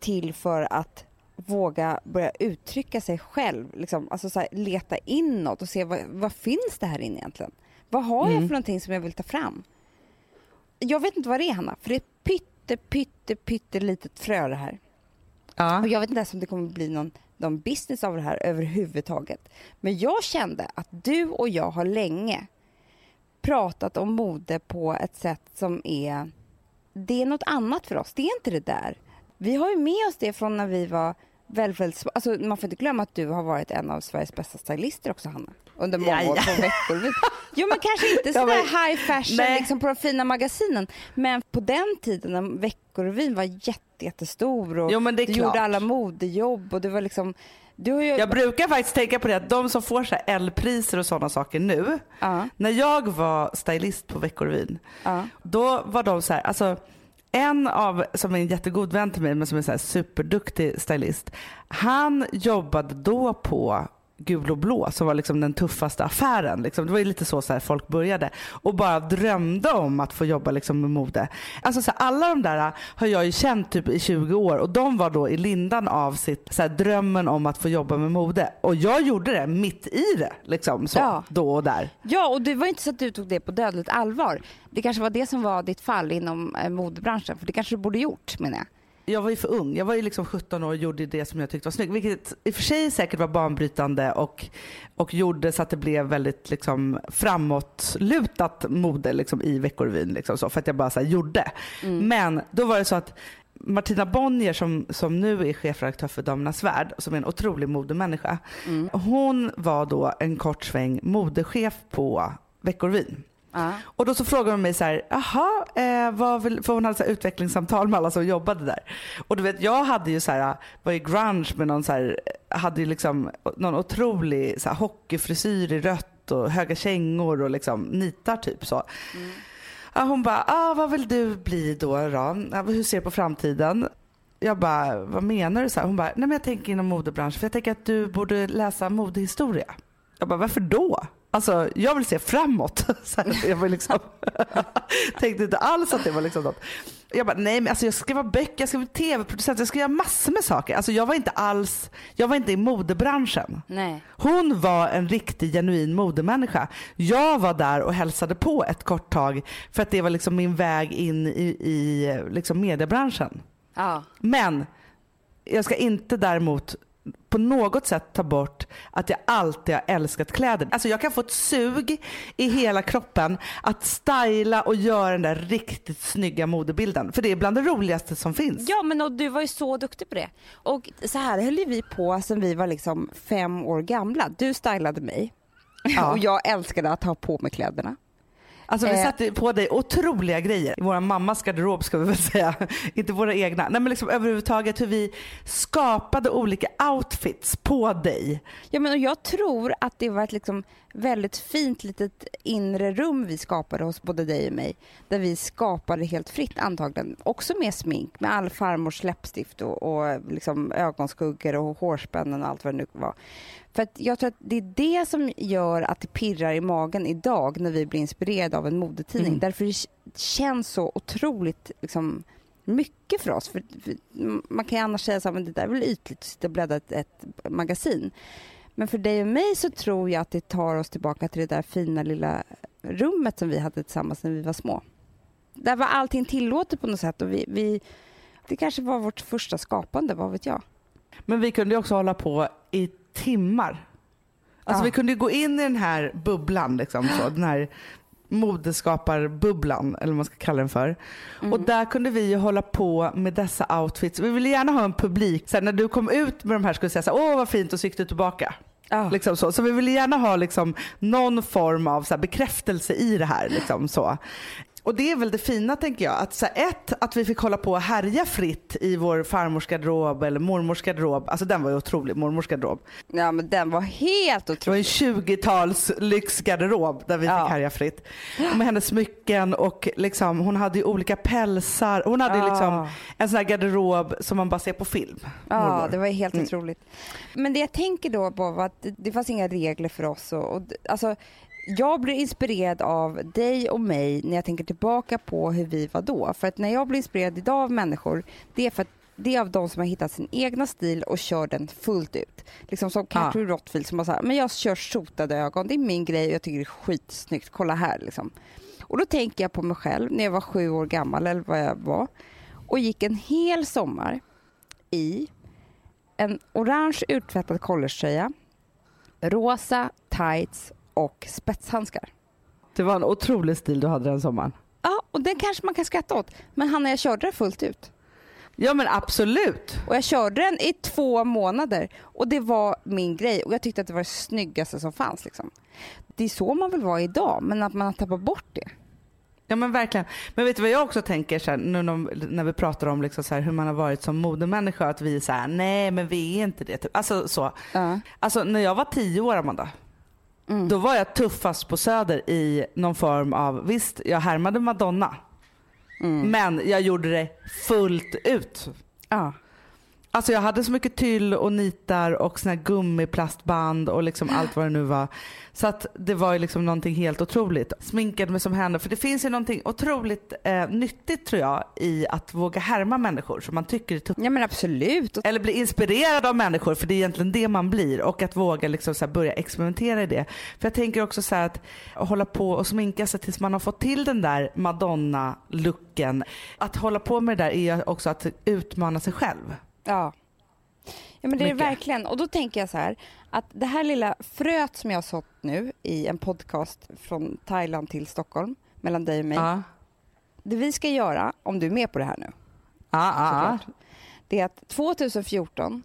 till för att våga börja uttrycka sig själv. Liksom, alltså så här, leta inåt och se vad, vad finns det här inne egentligen? Vad har jag Mm. för någonting som jag vill ta fram? Jag vet inte vad det är Hanna, för det är pytte, pytte, pytte litet frö det här. Ja. Och jag vet inte ens om det kommer bli någon, någon business av det här överhuvudtaget. Men jag kände att du och jag har länge pratat om mode på ett sätt som är... Det är något annat för oss. Det är inte det där. Vi har ju med oss det från när vi var väldigt, väldigt små. Alltså, man får inte glömma att du har varit en av Sveriges bästa stylister också, Hanna. Under många Ja, år på veckor. Jo, men kanske [LAUGHS] inte sådär men- high fashion Nej. liksom på de fina magasinen. Men på den tiden när Veckorevyn var jätte, jättestor och Jo men det är du klart. gjorde alla modejobb och det var liksom... Du ju... Jag brukar faktiskt tänka på det att de som får så L-priser och sådana saker nu. ja, När jag var stylist på Veckorevyn, ja. då var de så här, alltså en av, som är en jättegod vän till mig men som är så här superduktig stylist. Han jobbade då på Gul och blå som var liksom den tuffaste affären. Liksom. Det var ju lite så, så här folk började och bara drömde om att få jobba liksom med mode. Alltså så här, alla de där har jag ju känt typ i 20 år och de var då i lindan av sitt så här, drömmen om att få jobba med mode. Och jag gjorde det mitt i det liksom så, Ja. då och där. ja, och det var inte så att du tog det på dödligt allvar. Det kanske var det som var ditt fall inom eh, modebranschen, för det kanske du borde gjort menar jag. Jag var ju för ung. Jag var ju liksom 17 år och gjorde det som jag tyckte var snyggt. Vilket i och för sig säkert var banbrytande och, och gjorde så att det blev väldigt liksom framåtlutat mode liksom i Veckorevyn. Liksom så, för att jag bara så gjorde. Men då var det så att Martina Bonnier som, som nu är chefredaktör för Damernas Värld, som är en otrolig modemänniska. Hon var då en kort sväng modechef på Veckorevyn. Ja. Och då så frågade hon mig så här, jaha, eh, vad vill, för hon hade så utvecklingssamtal med alla som jobbade där. Och du vet, jag hade ju så här, var i grunge med någon så här, hade ju liksom någon otrolig så här, hockeyfrisyr i rött och höga kängor och liksom nitar typ så. Ja, hon bara, ah, vad vill du bli då? då? Hur ser du på framtiden? Jag bara, vad menar du? Så här, hon bara, nej men jag tänker inom modebranschen för jag tänker att du borde läsa modehistoria. Jag bara, varför då? Alltså jag vill se framåt. [LAUGHS] Här, jag var liksom, [LAUGHS] tänkte inte alls att det var liksom något. Jag bara, nej men alltså jag ska vara böcker, jag ska vara tv-producent, jag ska göra massor med saker. Alltså jag var inte alls, jag var inte i modebranschen. Nej. Hon var en riktig genuin modemänniska. Jag var där och hälsade på ett kort tag för att det var liksom min väg in i, i liksom mediebranschen. Ja. Men jag ska inte däremot på något sätt ta bort att jag alltid har älskat kläder. Alltså jag kan få ett sug i hela kroppen att styla och göra den där riktigt snygga modebilden. För det är bland det roligaste som finns. Ja men och du var ju så duktig på det. Och så här höll ju vi på sen vi var liksom fem år gamla. Du stylade mig Ja. och jag älskade att ha på mig kläderna. Alltså vi Eh. satte på dig otroliga grejer. I vår mammas garderob ska vi väl säga. [LAUGHS] Inte våra egna. Nej men liksom överhuvudtaget hur vi skapade olika outfits på dig. Ja, men och jag tror att det var ett liksom väldigt fint litet inre rum vi skapade hos både dig och mig. Där vi skapade helt fritt antagligen. Också med smink, med all farmors läppstift och, och liksom ögonskuggor och hårspännen och allt vad det nu var. För att jag tror att det är det som gör att det pirrar i magen idag när vi blir inspirerade av en modetidning. Mm. Därför det känns så otroligt liksom, mycket för oss. För, för man kan ju annars säga så här, men det där är väl ytligt att sitta och bläddra ett, ett magasin. Men för dig och mig så tror jag att det tar oss tillbaka till det där fina lilla rummet som vi hade tillsammans när vi var små. Där var allting tillåtet på något sätt och vi, vi det kanske var vårt första skapande, vad vet jag? Men vi kunde också hålla på i timmar. Alltså Ja. vi kunde gå in i den här bubblan, liksom, så, den här modeskaparbubblan eller vad man ska kalla den för. Mm. Och där kunde vi ju hålla på med dessa outfits. Vi ville gärna ha en publik, här, när du kom ut med de här skulle du säga så här, åh vad fint och så gick du tillbaka. Ja. Liksom så. så vi ville gärna ha liksom någon form av så bekräftelse i det här. Liksom så. Och det är väl det fina tänker jag. Att så här, ett, att vi fick hålla på och härja fritt i vår farmors garderob eller mormors garderob. Alltså den var ju otrolig, mormors garderob. ja, men den var helt Det var en otrolig. 20-tals lyxgarderob där vi Ja. fick härja fritt. Med hennes smycken och liksom, hon hade ju olika pälsar. Hon hade Ja. liksom en sån här garderob som man bara ser på film. Ja, mormor. det var helt Mm. otroligt. Men det jag tänker då på var att det, det fanns inga regler för oss. Och, och, alltså, jag blir inspirerad av dig och mig när jag tänker tillbaka på hur vi var då. För att när jag blir inspirerad idag av människor, det är för att det är av de som har hittat sin egna stil och kör den fullt ut. Liksom som Catherine Rottfield som har sagt, men jag kör sotade ögon, det är min grej och jag tycker det är skitsnyggt, kolla här liksom. Och då tänker jag på mig själv när jag var sju år gammal eller vad jag var och gick en hel sommar i en orange urtvättad collegetröja, rosa tights och spetshandskar. Det var en otrolig stil du hade den sommaren. Ja, och den kanske man kan skratta åt. Men Hanna, jag körde den fullt ut. Ja men absolut. Och jag körde den i två månader och det var min grej och jag tyckte att det var det snyggaste som fanns. Liksom. Det är så man vill vara idag, men att man har tappat bort det. Ja men verkligen. Men vet du vad jag också tänker så här, nu när- vi pratar om liksom så här, hur man har varit som modemänniska, att vi är så här, nej men vi är inte det. Typ. Alltså så. Ja. Alltså när jag var tio år Amanda, Mm. då var jag tuffast på Söder i någon form av, visst jag härmade Madonna, Mm. men jag gjorde det fullt ut. Ja. Alltså jag hade så mycket tyll och nitar och såna här gummiplastband och liksom allt vad det nu var. Så att det var ju liksom någonting helt otroligt. Sminkade mig som henne. För det finns ju någonting otroligt eh, nyttigt tror jag i att våga härma människor som man tycker är tufft. ja, men absolut. Eller bli inspirerad av människor för det är egentligen det man blir och att våga liksom så börja experimentera i det. För jag tänker också så att hålla på och sminka sig tills man har fått till den där Madonna-looken. Att hålla på med det där är också att utmana sig själv. Ja. Ja men det är det Mycket. verkligen. Och då tänker jag så här att det här lilla fröet som jag har sått nu i en podcast från Thailand till Stockholm mellan dig och mig. Ja. Det vi ska göra, om du är med på det här nu, Ja, ja. det är att 2014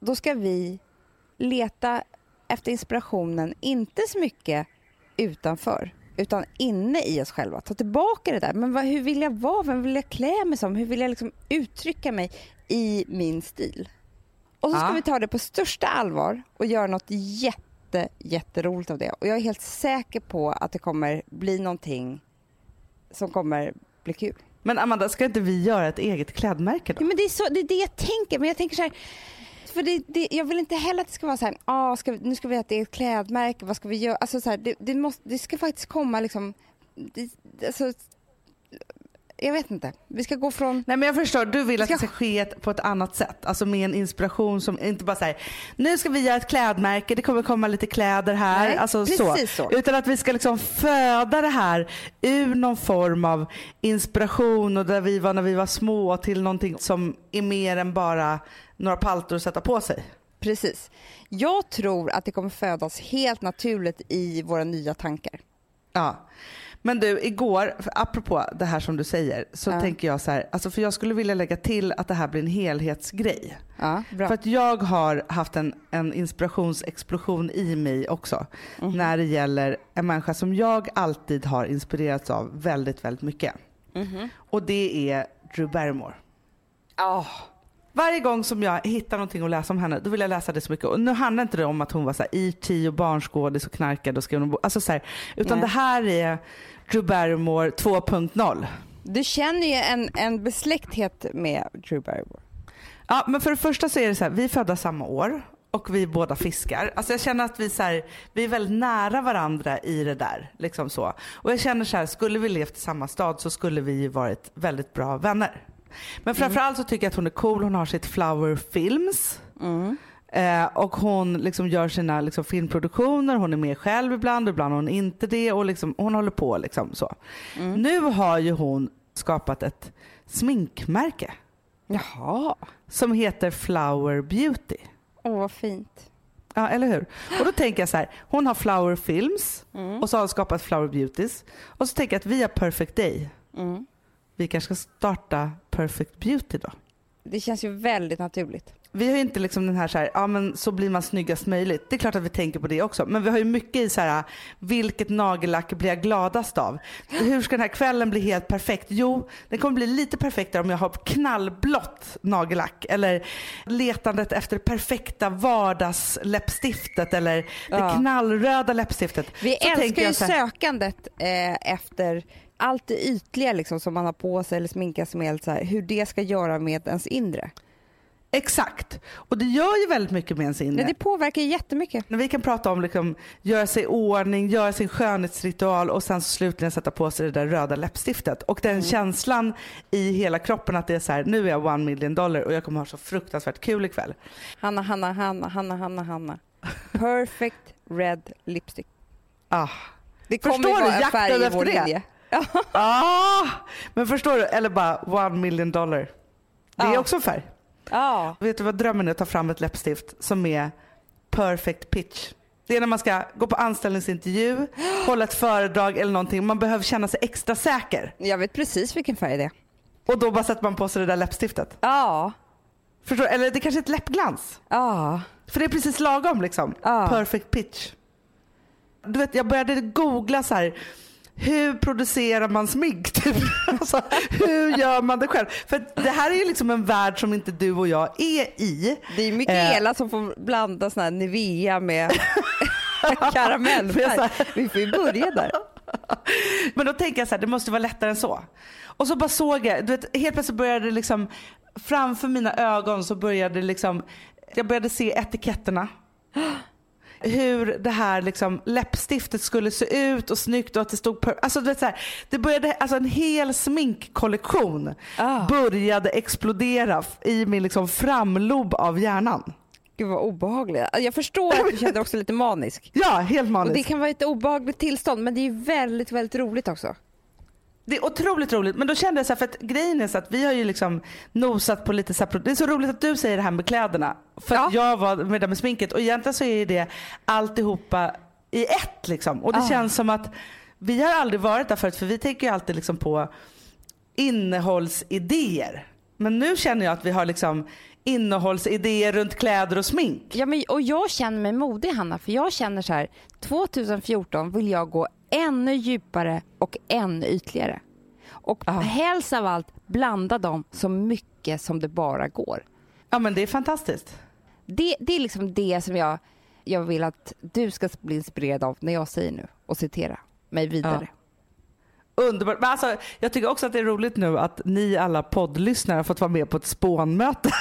då ska vi leta efter inspirationen, inte så mycket utanför utan inne i oss själva. Ta tillbaka det där. Men vad, hur vill jag vara? Vem vill jag klä mig som? Hur vill jag liksom uttrycka mig i min stil? Och så ska Ja. vi ta det på största allvar och göra något jätte, jätteroligt av det. Och jag är helt säker på att det kommer bli någonting som kommer bli kul. Men Amanda, ska inte vi göra ett eget klädmärke då? Ja, men det, är så, det är det jag tänker. Men jag tänker så här, för det, det, jag vill inte heller att det ska vara så här, ah, ska vi, nu ska vi att det är ett klädmärke, vad ska vi göra? Alltså så här, det, det, måste, det ska faktiskt komma liksom, det, alltså, jag vet inte. Vi ska gå från... Nej men jag förstår, du vill att Ska- det ska ske på ett annat sätt. Alltså med en inspiration som inte bara säger nu ska vi göra ett klädmärke, det kommer komma lite kläder här. Nej, alltså precis så. Utan att vi ska liksom föda det här ur någon form av inspiration och där vi var när vi var små till någonting som är mer än bara några paltor att sätta på sig. Precis. Jag tror att det kommer födas helt naturligt i våra nya tankar. Ja. Men du, igår, apropå det här som du säger, så Ja. tänker jag så här, alltså för jag skulle vilja lägga till att det här blir en helhetsgrej. Ja. För att jag har haft en, en inspirationsexplosion i mig också. Mhm. När det gäller en människa som jag alltid har inspirerats av väldigt, väldigt mycket. Mhm. Och det är Drew Barrymore. Ja. Varje gång som jag hittar någonting att läsa om henne, då vill jag läsa det så mycket. Och nu handlar inte det om att hon var så här E.T. och barnskådis och knarkade och skrev bok. Alltså så här, utan Nej. det här är Drew Barrymore 2.0. Du känner ju en, en besläkthet med Drew Barrymore. Ja, men för det första så är det så här, vi är födda samma år och vi båda fiskar. Alltså jag känner att vi, så här, vi är väldigt nära varandra i det där. Liksom så. Och jag känner så här, skulle vi levt i samma stad så skulle vi ju varit väldigt bra vänner. Men framförallt så tycker jag att hon är cool. Hon har sitt Flower Films. Eh, och hon liksom gör sina liksom, filmproduktioner, hon är med själv ibland, ibland är hon inte det. Och liksom, hon håller på liksom så. Nu har ju hon skapat ett sminkmärke Jaha. som heter Flower Beauty. Åh, vad fint. Ja, eller hur? Och då tänker jag så här, hon har Flower Films och så har hon skapat Flower Beauties. Och så tänker jag att vi har Perfect Day. Mm. Vi kanske ska starta Perfect Beauty då. Det känns ju väldigt naturligt. Vi har ju inte liksom den här så här, ja men så blir man snyggast möjligt. Det är klart att vi tänker på det också. Men vi har ju mycket i så här, vilket nagellack blir jag gladast av? Hur ska den här kvällen bli helt perfekt? Jo, den kommer bli lite perfektare om jag har knallblått nagellack. Eller letandet efter det perfekta vardagsläppstiftet eller det knallröda läppstiftet. Vi Så älskar ju så här- sökandet eh, efter allt det ytliga liksom, som man har på sig eller sminkar sig med, så här, hur det ska göra med ens inre. Exakt. Och det gör ju väldigt mycket med ens inre. Men det påverkar ju jättemycket. När vi kan prata om liksom, göra sig i ordning, göra sin skönhetsritual och sen slutligen sätta på sig det där röda läppstiftet. Och den känslan i hela kroppen att det är så här, nu är jag one million dollar och jag kommer ha så fruktansvärt kul ikväll. Hanna, Hanna, Hanna, Hanna, Hanna, Hanna. Perfect red lipstick. Ah. Det Förstår kommer du vara en jakten efter det? linje. Ah. Men förstår du, eller bara one million dollar. Det är också en färg. Ja. Vet du vad drömmen är? Att ta fram ett läppstift som är perfect pitch. Det är när man ska gå på anställningsintervju, [GASPS] hålla ett föredrag eller någonting. Man behöver känna sig extra säker. Jag vet precis vilken färg det är. Och då bara sätter man på sig det där läppstiftet. Ja. Förstår du? Eller det kanske är ett läppglans. Ja. För det är precis lagom liksom. Ja. Perfect pitch. Du vet, jag började googla så här. Hur producerar man smink? [LAUGHS] Typ. Alltså, hur gör man det själv? För det här är ju liksom en värld som inte du och jag är i. Det är Eh. Mikaela som får blanda sån här Nivea med [LAUGHS] karamellfärg. [LAUGHS] Vi får ju börja där. Men då tänker jag så här, det måste vara lättare än så. Och så bara såg jag, du vet, helt plötsligt började det liksom, framför mina ögon så började det liksom, jag började se etiketterna. [GASPS] Hur det här liksom läppstiftet skulle se ut och snyggt och att det stod per, alltså du vet så här, det började, alltså en hel sminkkollektion Ah. började explodera i min liksom framlob av hjärnan. Gud vad obehagligt. Jag förstår att du [LAUGHS] känner dig också lite manisk. Ja, helt Och maniskt. det kan vara ett obehagligt tillstånd men det är väldigt, väldigt roligt också. Det är otroligt roligt. Men då kände jag så här, för att grejen är så att vi har ju liksom nosat på lite så här, det är så roligt att du säger det här med kläderna. För att jag var med det med sminket och egentligen så är det alltihopa i ett liksom. Och det Ah. känns som att vi har aldrig varit där förut för vi tänker ju alltid liksom på innehållsidéer. Men nu känner jag att vi har liksom innehållsidéer runt kläder och smink. Ja, men, och jag känner mig modig Hanna för jag känner så här 2014 vill jag gå ännu djupare och ännu ytligare. Och Ja. helst av allt blanda dem så mycket som det bara går. Ja men det är fantastiskt. Det, det är liksom det som jag, jag vill att du ska bli inspirerad av när jag säger nu och citera mig vidare. Underbart. Men alltså, jag tycker också att det är roligt nu att ni alla poddlyssnare har fått vara med på ett spånmöte. [LAUGHS]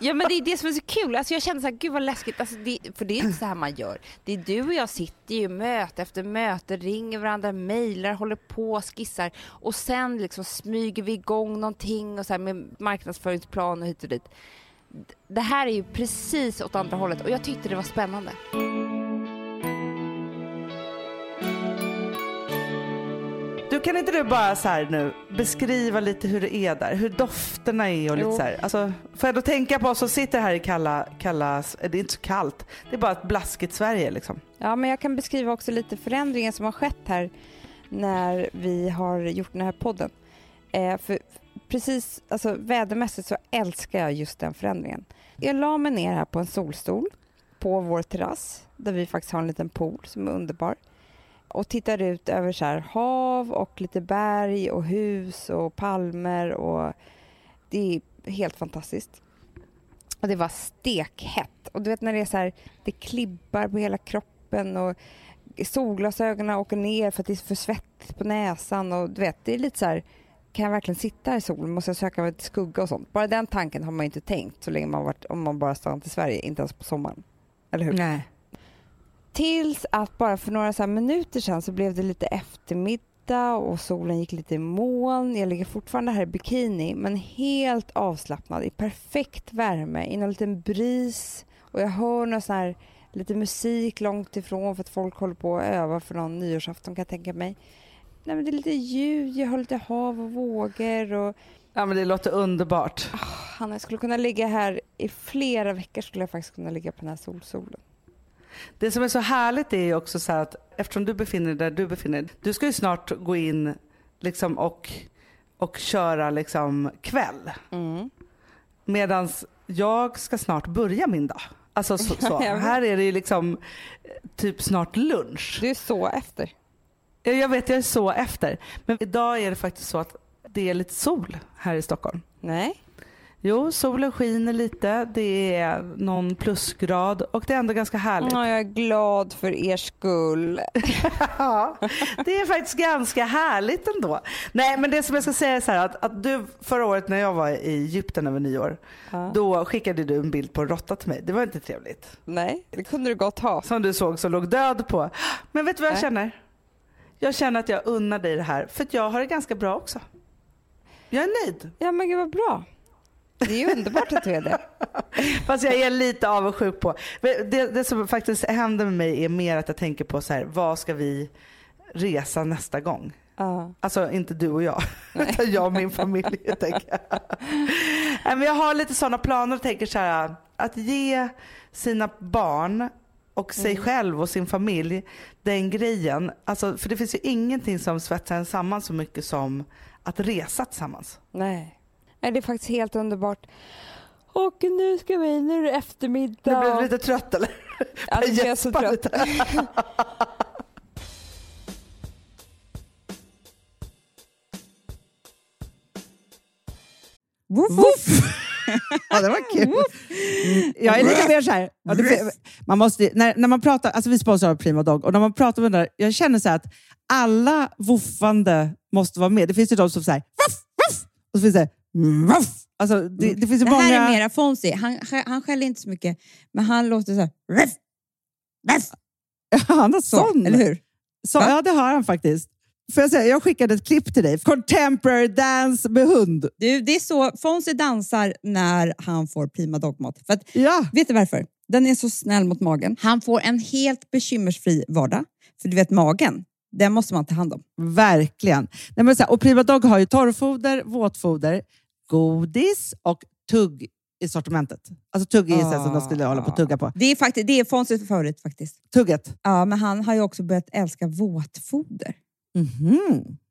Ja men det är det som är så kul. Alltså jag känner så här, gud vad läskigt. Alltså det, för det är inte så här man gör. Det är du och jag sitter ju möte efter möte, ringer varandra, mejlar, håller på, skissar och sen liksom smyger vi igång någonting och så här med marknadsföringsplan och hit och dit. Det här är ju precis åt andra hållet och jag tyckte det var spännande. Du kan inte du bara så här nu beskriva lite hur det är där, hur dofterna är och lite Jo. så här. Alltså, får jag då tänka på oss som sitter här i kalla, kalla, det är inte så kallt, det är bara ett blaskigt Sverige liksom. Ja, men jag kan beskriva också lite förändringar som har skett här när vi har gjort den här podden. Eh, för precis, alltså vädermässigt så älskar jag just den förändringen. Jag la mig ner här på en solstol på vår terrass där vi faktiskt har en liten pool som är underbar och tittar ut över så här hav och lite berg och hus och palmer och det är helt fantastiskt. Och det var stekhett. Och du vet när det är så här, det klibbar på hela kroppen och solglasögonen åker ner för att det är för svettigt på näsan och du vet, det är lite så här, kan jag verkligen sitta i solen? Måste jag söka mig till skugga och sånt? Bara den tanken har man inte tänkt så länge man varit, om man bara stannat i Sverige, inte ens på sommaren. Eller hur? Nej. Tills att bara för några så minuter sedan så blev det lite eftermiddag och solen gick lite i moln. Jag ligger fortfarande här i bikini men helt avslappnad i perfekt värme i någon liten bris och jag hör någon sån här lite musik långt ifrån för att folk håller på att öva för någon nyårsafton kan jag tänka mig. Nej, men det är lite ljud, jag hör lite hav och vågor och Ja men det låter underbart. Hanna, jag skulle kunna ligga här i flera veckor skulle jag faktiskt kunna ligga på den här solsolen. Det som är så härligt är ju också så att eftersom du befinner dig där du befinner dig, du ska ju snart gå in liksom och, och köra liksom kväll. Mm. Medan jag ska snart börja min dag. Alltså så, så. [LAUGHS] Här är det ju liksom eh, typ snart lunch. Du är så efter. Ja, Jag vet, jag är så efter. Men idag är det faktiskt så att det är lite sol här i Stockholm. Nej. Jo, solen skiner lite, det är någon plusgrad och det är ändå ganska härligt. Ja, jag är glad för er skull. [LAUGHS] Ja, det är faktiskt ganska härligt ändå. Nej, men det som jag ska säga är så här att, att du förra året när jag var i Egypten över nyår, Ja. då skickade du en bild på en råtta till mig. Det var inte trevligt. Nej, det kunde du gott ha. Som du såg som låg död på. Men vet du vad jag Nej. känner? Jag känner att jag unnar dig det här, för jag har det ganska bra också. Jag är nöjd. Ja, men gud vad bra. Det är ju underbart att du är det. [LAUGHS] Fast jag är lite avundsjuk på. Det, det som faktiskt händer med mig är mer att jag tänker på så här, vad ska vi resa nästa gång? Ja. Alltså inte du och jag, [LAUGHS] utan jag och min familj. tänker [LAUGHS] jag. Men jag har lite sådana planer och tänker så här, att ge sina barn och sig själv och sin familj den grejen. Alltså, för det finns ju ingenting som svetsar en samman så mycket som att resa tillsammans. Nej. Nej, det är faktiskt helt underbart. Och nu ska vi, nu är det Du eftermiddag. blir lite trött eller? Ja, nu jag så trött. lite. [LAUGHS] Woof! ja, det var kul. Jag är lite mer så här. Man måste, när, när man pratar, alltså vi sponsrar Prima Dog och när man pratar med den där, jag känner så att alla woofande måste vara med. Det finns ju de som säger woof, woof, och så finns det woof. Alltså, det, det finns Det många... här är mera Fonzie. Han, han skäller inte så mycket, men han låter så här. Ruff, ruff, [LAUGHS] Han har så, sån. eller hur? Så, ja, det har han faktiskt. Får jag, säga, jag skickade ett klipp till dig. Contemporary dance med hund. Du, det är så Fonzie dansar när han får prima dogmat. För att, Ja, vet du varför? Den är så snäll mot magen. Han får en helt bekymmersfri vardag. För du vet, magen, den måste man ta hand om. verkligen. Nej, men så här, och Prima Dog har ju torrfoder, våtfoder, godis och tugg i sortimentet. Alltså tugg är ah. som de skulle hålla på att tugga på. Det är, faktiskt, det är Fonzies favorit faktiskt. Tugget. Ja, men han har ju också börjat älska våtfoder. Mhm.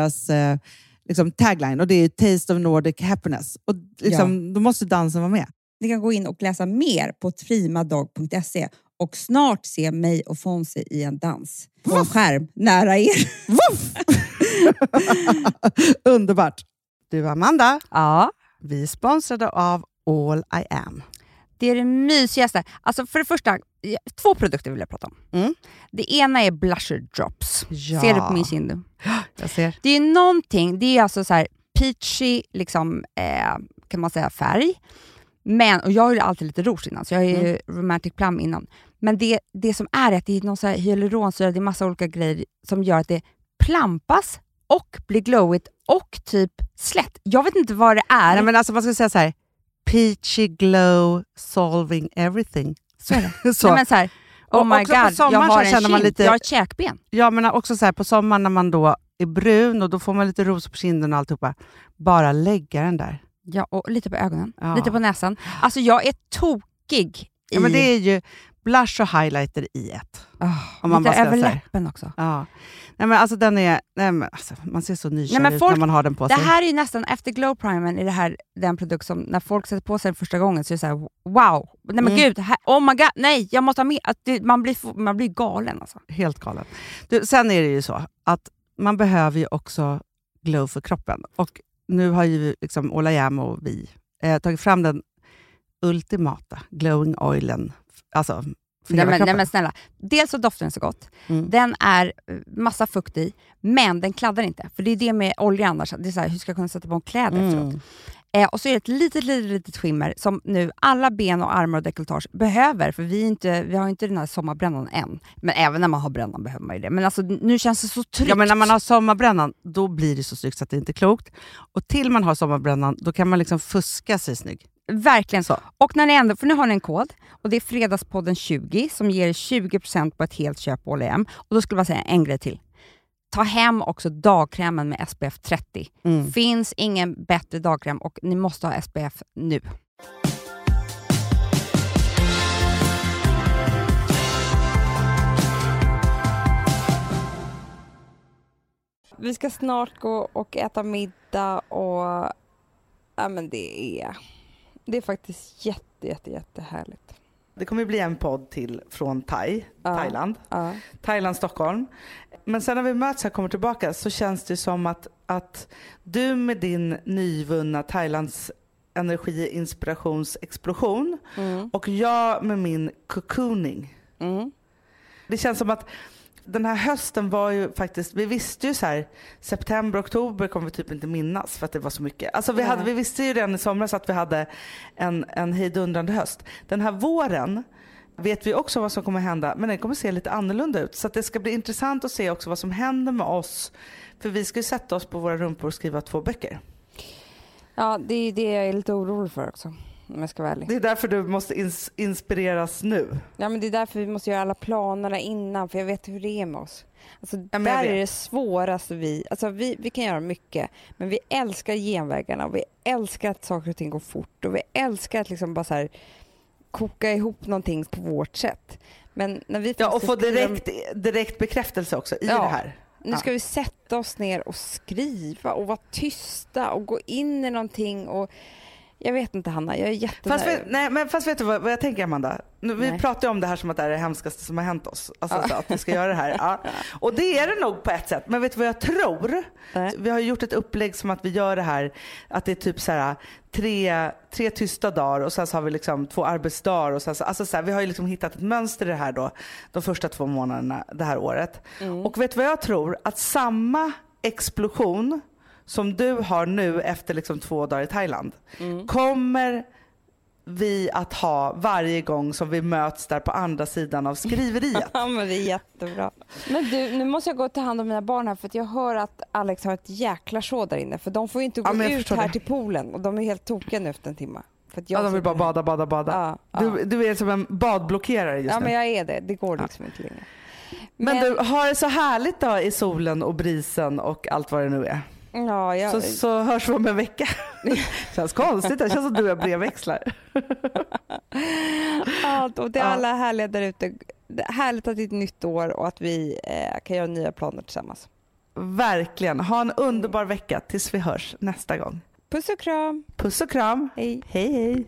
deras eh, liksom tagline och det är Taste of Nordic Happiness. Och liksom, Då måste dansen vara med. Ni kan gå in och läsa mer på trimadag.se och snart se mig och Fonzie i en dans på en skärm nära er. [LAUGHS] Underbart! Du Amanda, Ja, vi är sponsrade av All I Am. det är det mysigaste. Alltså för det första, två produkter vill jag prata om. Mm. Det ena är blusher drops. Ja. Ser du på min kind? [GASPS] [GASPS] Jag ser. Det är någonting, det är alltså så här peachy liksom, eh, kan man säga färg. Men, och jag har ju alltid lite rouge innan, så jag har ju Mm. romantic plum innan. Men det, det som är att det är någon så här hyaluronsyra, det är massa olika grejer som gör att det plampas och blir glowigt och typ slätt. Jag vet inte vad det är. Nej, men alltså, man ska säga så här, peachy glow solving everything. så är det. [LAUGHS] så. Nej, men så här, oh Och my god, jag har en kind, lite- jag har ett käkben. Ja, men också så här, på sommaren när man då är brun och då får man lite rosor på kinden och alltihopa. Bara lägga den där. Ja, och lite på ögonen, Ja. lite på näsan. Alltså jag är tokig i... Ja, men det är ju blush och highlighter i ett. Ah, om man lite över läppen också. Ja. Nej, men alltså, den är, nej, men, alltså, man ser så nykär Nej, ut folk- när man har den på Det sig. här är ju nästan, efter glow primern, är det här den produkt som när folk sätter på sig den första gången så är det så här: wow, nej men Mm. gud, här, oh my god, nej jag måste ha mer. Att det, man, blir, man blir galen alltså. Helt galen. Du, sen är det ju så att man behöver ju också glow för kroppen. Och nu har ju liksom Ola Jäm och vi eh, tagit fram den ultimata glowing oilen. Alltså för Nej hela men, nej men snälla, dels så doftar den så gott, Mm. den är eh, massa fukt i, men den kladdar inte. För det är det med olja annars, det är så här, hur ska jag kunna sätta på kläder efteråt? Eh, och så är det ett litet, litet, litet skimmer som nu alla ben och armar och dekolletage behöver, för vi, inte, vi har inte den här sommarbrännan än. Men även när man har brännan behöver man ju det. Men alltså, nu känns det så tryggt. Ja, men när man har sommarbrännan, då blir det så snyggt så att det inte är klokt. Och till man har sommarbrännan, då kan man liksom fuska sig snygg. Verkligen Så. Och när ni ändå, för nu har ni en kod och det är Fredagspodden 20 som ger 20% på ett helt köp på H&M. Och då skulle jag säga en grej till. Ta hem också dagkrämen med SPF 30. Mm. Finns ingen bättre dagkräm och ni måste ha SPF nu. Vi ska snart gå och äta middag och ja, men det är det är faktiskt jätte, jätte, jättehärligt. Det kommer bli en podd till från Thai, Ja. Thailand. Ja. Thailand, Stockholm. Men sen när vi möts här och kommer tillbaka så känns det som att, att du med din nyvunna Thailands energi, inspirations, explosion Mm. och jag med min cocooning. Mm. Det känns som att den här hösten var ju faktiskt, vi visste ju så här september, oktober kommer vi typ inte minnas för att det var så mycket. Alltså vi, hade, vi visste ju redan i somras att vi hade en, en hejdundrande höst. Den här våren vet vi också vad som kommer hända men den kommer se lite annorlunda ut. Så det ska bli intressant att se också vad som händer med oss. För vi ska ju sätta oss på våra rumpor och skriva två böcker. Ja, det är det jag är lite orolig för också. Om jag ska vara ärlig. Det är därför du måste ins- inspireras nu. Ja, men det är därför vi måste göra alla planerna innan, för jag vet hur det är med oss. Alltså, Ja, där är det svåraste vi... Alltså, vi... Vi kan göra mycket, men vi älskar genvägarna och vi älskar att saker och ting går fort och vi älskar att liksom bara så här, koka ihop någonting på vårt sätt. Men när vi Ja, och få direkt, direkt bekräftelse också i Ja. det här. Nu ska vi sätta oss ner och skriva och vara tysta och gå in i någonting och jag vet inte Hanna, jag är jätte... Fast, vet, nej, men fast vet du vad, vad jag tänker Amanda? Nu, vi pratar ju om det här som att det är det hemskaste som har hänt oss. Alltså Ja. att vi ska göra det här. [LAUGHS] Ja. Och det är det nog på ett sätt. Men vet du vad jag tror? Nej. Vi har gjort ett upplägg som att vi gör det här, att det är typ så här tre, tre tysta dagar och sen så har vi liksom två arbetsdagar. Och sen så, alltså så här, vi har ju liksom hittat ett mönster i det här då, de första två månaderna det här året. Mm. Och vet du vad jag tror? Att samma explosion som du har nu efter liksom två dagar i Thailand Mm. kommer vi att ha varje gång som vi möts där på andra sidan av skriveriet. [LAUGHS] Ja men det är jättebra. Men du, nu måste jag gå och ta hand om mina barn här för att jag hör att Alex har ett jäkla show där inne för de får ju inte Ja, gå men jag ut här det. till poolen och de är helt tokiga nu efter en timme. För att jag Ja, de vill bara bada, bada, bada. Ja, ja. Du, du är som en badblockerare just ja nu. men jag är det, det går liksom inte längre. Men, du, har det så härligt då i solen och brisen och allt vad det nu är. Ja, jag, Så, så hörs vi om en vecka. [LAUGHS] känns konstigt, det känns som du och jag brevväxlar. [LAUGHS] ja, och det är Ja. alla härliga där ute. Det är Härligt att det är ett nytt år och att vi eh, kan göra nya planer tillsammans. verkligen. Ha en underbar vecka tills vi hörs nästa gång. Puss och kram. Puss och kram. Hej. Hej hej.